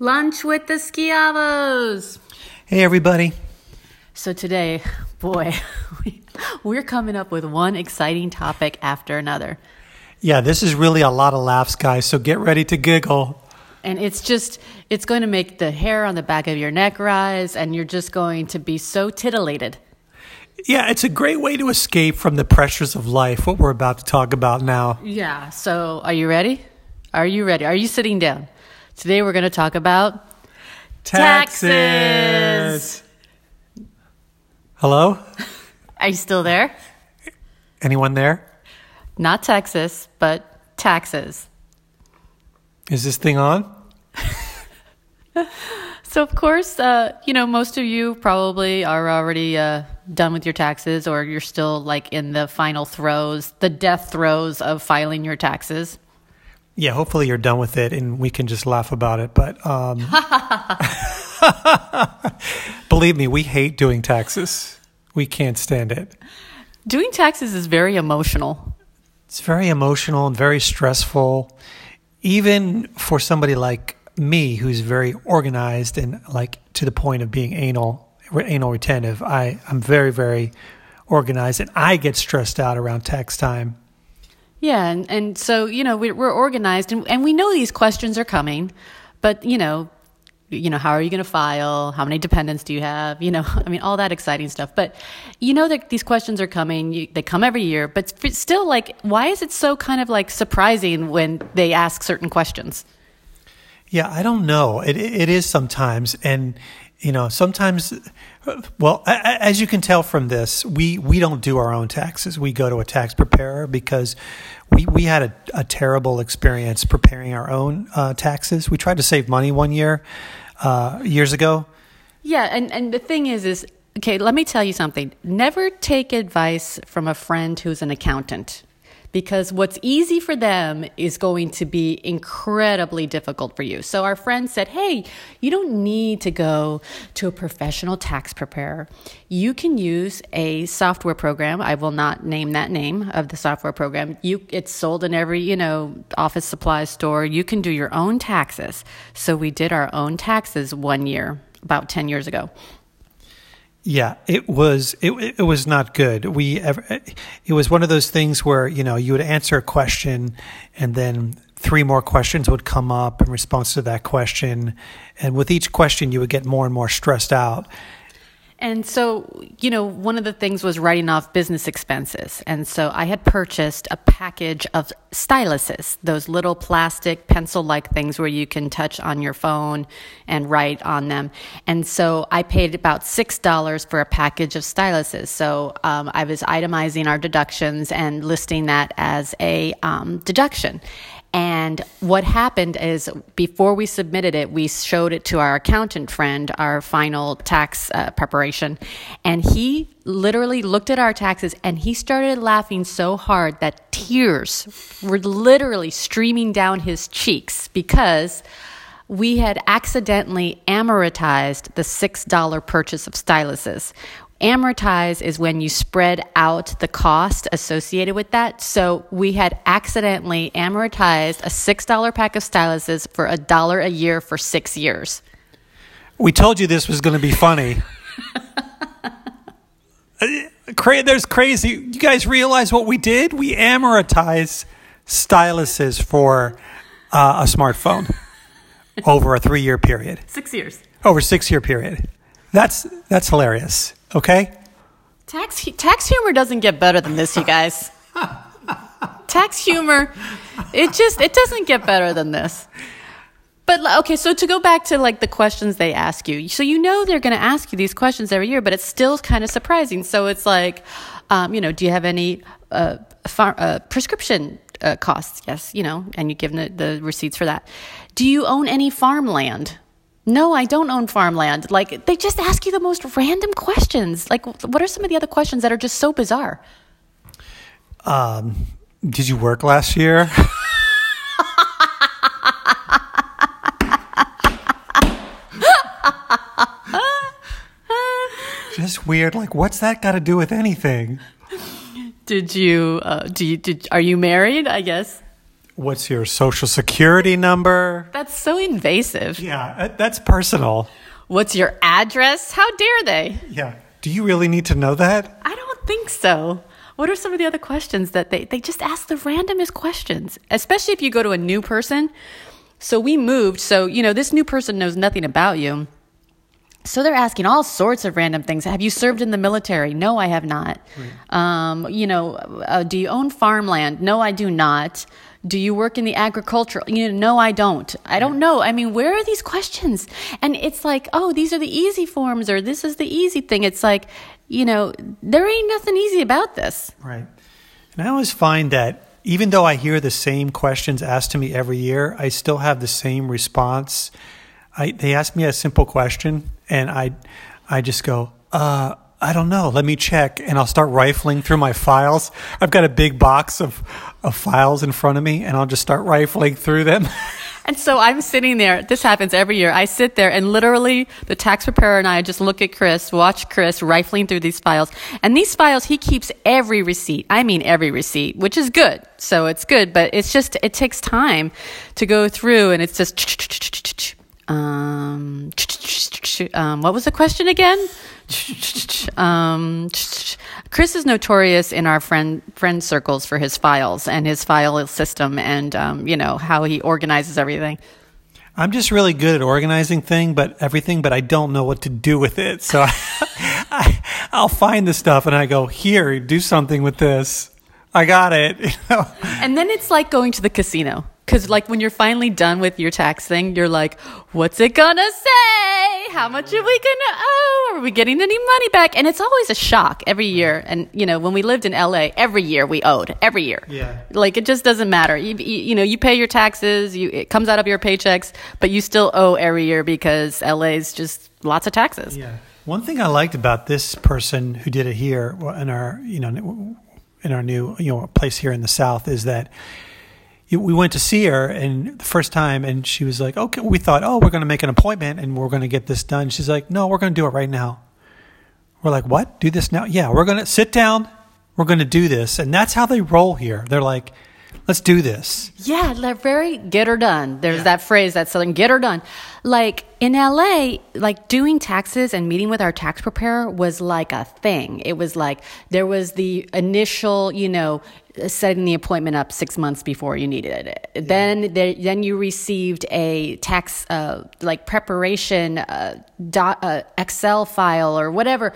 Lunch with the Schiavos. Hey, everybody. So today, boy, we're coming up with one exciting topic after another. Yeah, this is really a lot of laughs, guys, so get ready to giggle. And it's just, it's going to make the hair on the back of your neck rise, and you're just going to be so titillated. Yeah, it's a great way to escape from the pressures of life, what we're about to talk about now. Yeah, so are you ready? Are you ready? Are you sitting down? Today we're going to talk about taxes. Hello? Are you still there? Anyone there? Not Texas, but taxes. Is this thing on? So, of course, uh, you know, most of you probably are already uh, done with your taxes, or you're still like in the final throes, the death throes of filing your taxes. Yeah, hopefully you're done with it and we can just laugh about it. But um, believe me, we hate doing taxes. We can't stand it. Doing taxes is very emotional. It's very emotional and very stressful, even for somebody like me who's very organized and like to the point of being anal anal retentive. I I'm very very organized and I get stressed out around tax time. Yeah, and, and so you know we're, we're organized, and, and we know these questions are coming, but you know, you know, how are you going to file? How many dependents do you have? You know, I mean, all that exciting stuff. But you know that these questions are coming. You, they come every year, but still, like, why is it so kind of like surprising when they ask certain questions? Yeah, I don't know. It it is sometimes, and you know, sometimes. Well, as you can tell from this, we we don't do our own taxes. We go to a tax preparer because we we had a, a terrible experience preparing our own uh, taxes. We tried to save money one year, uh, years ago. Yeah, and, and the thing is, is okay. Let me tell you something. Never take advice from a friend who's an accountant, because what's easy for them is going to be incredibly difficult for you. So our friend said, "Hey, you don't need to go to a professional tax preparer. You can use a software program. I will not name that name of the software program. You, it's sold in every you know office supply store. You can do your own taxes. So we did our own taxes one year, about ten years ago." Yeah, it was it it was not good. We ever, it was one of those things where you know you would answer a question, and then three more questions would come up in response to that question, and with each question you would get more and more stressed out. And so, you know, one of the things was writing off business expenses. And so I had purchased a package of styluses, those little plastic pencil like things where you can touch on your phone and write on them. And so I paid about $6 for a package of styluses. So um, I was itemizing our deductions and listing that as a um, deduction. And what happened is before we submitted it, we showed it to our accountant friend, our final tax uh, preparation. And he literally looked at our taxes and he started laughing so hard that tears were literally streaming down his cheeks because we had accidentally amortized the $6 purchase of styluses. Amortize is when you spread out the cost associated with that. So we had accidentally amortized a $6 pack of styluses for a dollar a year for six years. We told you this was going to be funny. There's crazy. You guys realize what we did? We amortized styluses for uh, a smartphone over a three year period, Six years. over a six year period. That's that's hilarious. Okay. Tax, tax humor doesn't get better than this, you guys. tax humor, it just, it doesn't get better than this. But okay, so to go back to like the questions they ask you, so you know they're going to ask you these questions every year, but it's still kind of surprising. So it's like, um, you know, do you have any uh, far, uh, prescription uh, costs? Yes, you know, and you give them the, the receipts for that. Do you own any farmland? No, I don't own farmland. Like they just ask you the most random questions. Like, what are some of the other questions that are just so bizarre? Um, did you work last year? Just weird. Like, what's that got to do with anything? Did you? Uh, do you? Did are you married? I guess. What's your social security number? That's so invasive. Yeah, uh, that's personal. What's your address? How dare they? Yeah. Do you really need to know that? I don't think so. What are some of the other questions that they, they just ask the randomest questions, especially if you go to a new person? So we moved, so you know, this new person knows nothing about you. So they're asking all sorts of random things. Have you served in the military? No, I have not. Um, you know, uh, do you own farmland? No, I do not. Do you work in the agricultural? You know, no, I don't. I don't know. I mean, where are these questions? And it's like, oh, these are the easy forms, or this is the easy thing. It's like, you know, there ain't nothing easy about this. Right. And I always find that even though I hear the same questions asked to me every year, I still have the same response. I, they ask me a simple question, and I, I just go, uh, I don't know. Let me check, and I'll start rifling through my files. I've got a big box of, of files in front of me, and I'll just start rifling through them. And so I'm sitting there. This happens every year. I sit there and literally the tax preparer and I just look at Chris, watch Chris rifling through these files. And these files, he keeps every receipt. I mean, every receipt, which is good. So it's good, but it's just, it takes time to go through and it's just, um, um, what was the question again? Um, Chris is notorious in our friend friend circles for his files and his file system, and um, you know how he organizes everything. I'm just really good at organizing thing, but everything, but I don't know what to do with it. So I, I, I'll find the stuff and I go, here, do something with this. I got it. You know? And then it's like going to the casino. Because, like, when you're finally done with your tax thing, you're like, what's it gonna say? How much are we gonna owe? Are we getting any money back? And it's always a shock every year. And, you know, when we lived in LA, every year we owed. Every year. Yeah. Like, it just doesn't matter. You, you, you know, you pay your taxes, you, it comes out of your paychecks, but you still owe every year because LA's just lots of taxes. Yeah. One thing I liked about this person who did it here in our, you know, in our new, you know, place here in the South is that we went to see her and the first time and she was like, okay, we thought, oh, we're going to make an appointment and we're going to get this done. She's like, no, we're going to do it right now. We're like, what? Do this now? Yeah, we're going to sit down. We're going to do this. And that's how they roll here. They're like, let's do this. Yeah, they're very get her done. There's yeah. that phrase that something get her done. Like in LA, like doing taxes and meeting with our tax preparer was like a thing. It was like there was the initial, you know, setting the appointment up six months before you needed it. Yeah. Then, then you received a tax uh, like preparation uh, dot, uh, Excel file or whatever,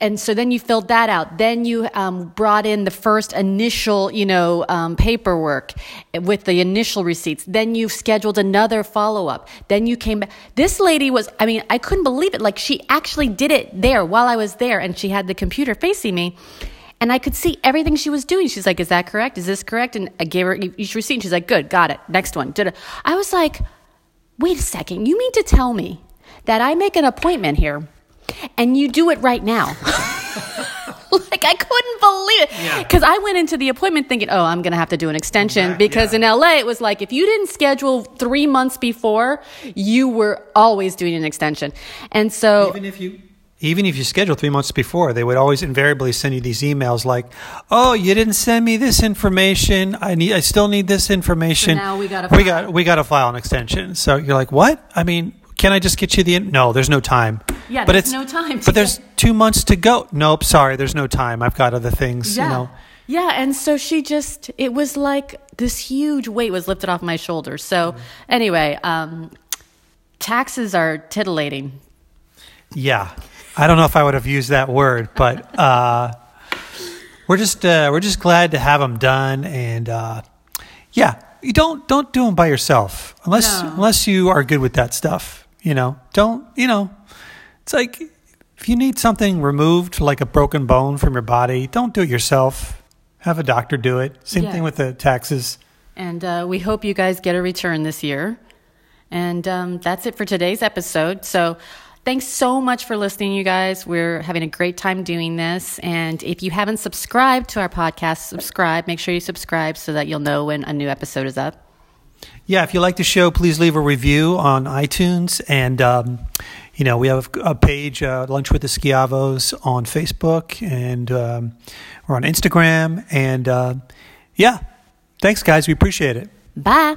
and so then you filled that out. Then you um, brought in the first initial, you know, um, paperwork with the initial receipts. Then you scheduled another follow up. Then you came back. This lady was, I mean, I couldn't believe it. Like she actually did it there while I was there, and she had the computer facing me and I could see everything she was doing. She's like, Is that correct? Is this correct? And I gave her each receipt. She's like, Good, got it. Next one. I was like, Wait a second. You mean to tell me that I make an appointment here and you do it right now? like I couldn't believe it because yeah. I went into the appointment thinking, oh, I'm going to have to do an extension because yeah. in LA it was like if you didn't schedule three months before, you were always doing an extension, and so even if you even if you schedule three months before, they would always invariably send you these emails like, "Oh, you didn't send me this information. I need. I still need this information. So now we got we got we got to file an extension." So you're like, "What? I mean, can I just get you the? In-? No, there's no time. Yeah, but it's no time. But there's two months to go. Nope, sorry, there's no time. I've got other things. Yeah. You know. Yeah, and so she just it was like this huge weight was lifted off my shoulders. So mm-hmm. anyway, um, taxes are titillating. Yeah, I don't know if I would have used that word, but uh, we're just uh, we're just glad to have them done, and uh, yeah, you don't don't do them by yourself unless no. unless you are good with that stuff. You know, don't you know? It's like if you need something removed, like a broken bone from your body, don't do it yourself. Have a doctor do it. Same yeah. thing with the taxes. And uh, we hope you guys get a return this year. And um, that's it for today's episode. So. Thanks so much for listening, you guys. We're having a great time doing this. And if you haven't subscribed to our podcast, subscribe. Make sure you subscribe so that you'll know when a new episode is up. Yeah, if you like the show, please leave a review on iTunes. And, um, you know, we have a page, uh, Lunch with the Schiavos, on Facebook, and um, we're on Instagram. And uh, yeah, thanks, guys. We appreciate it. Bye.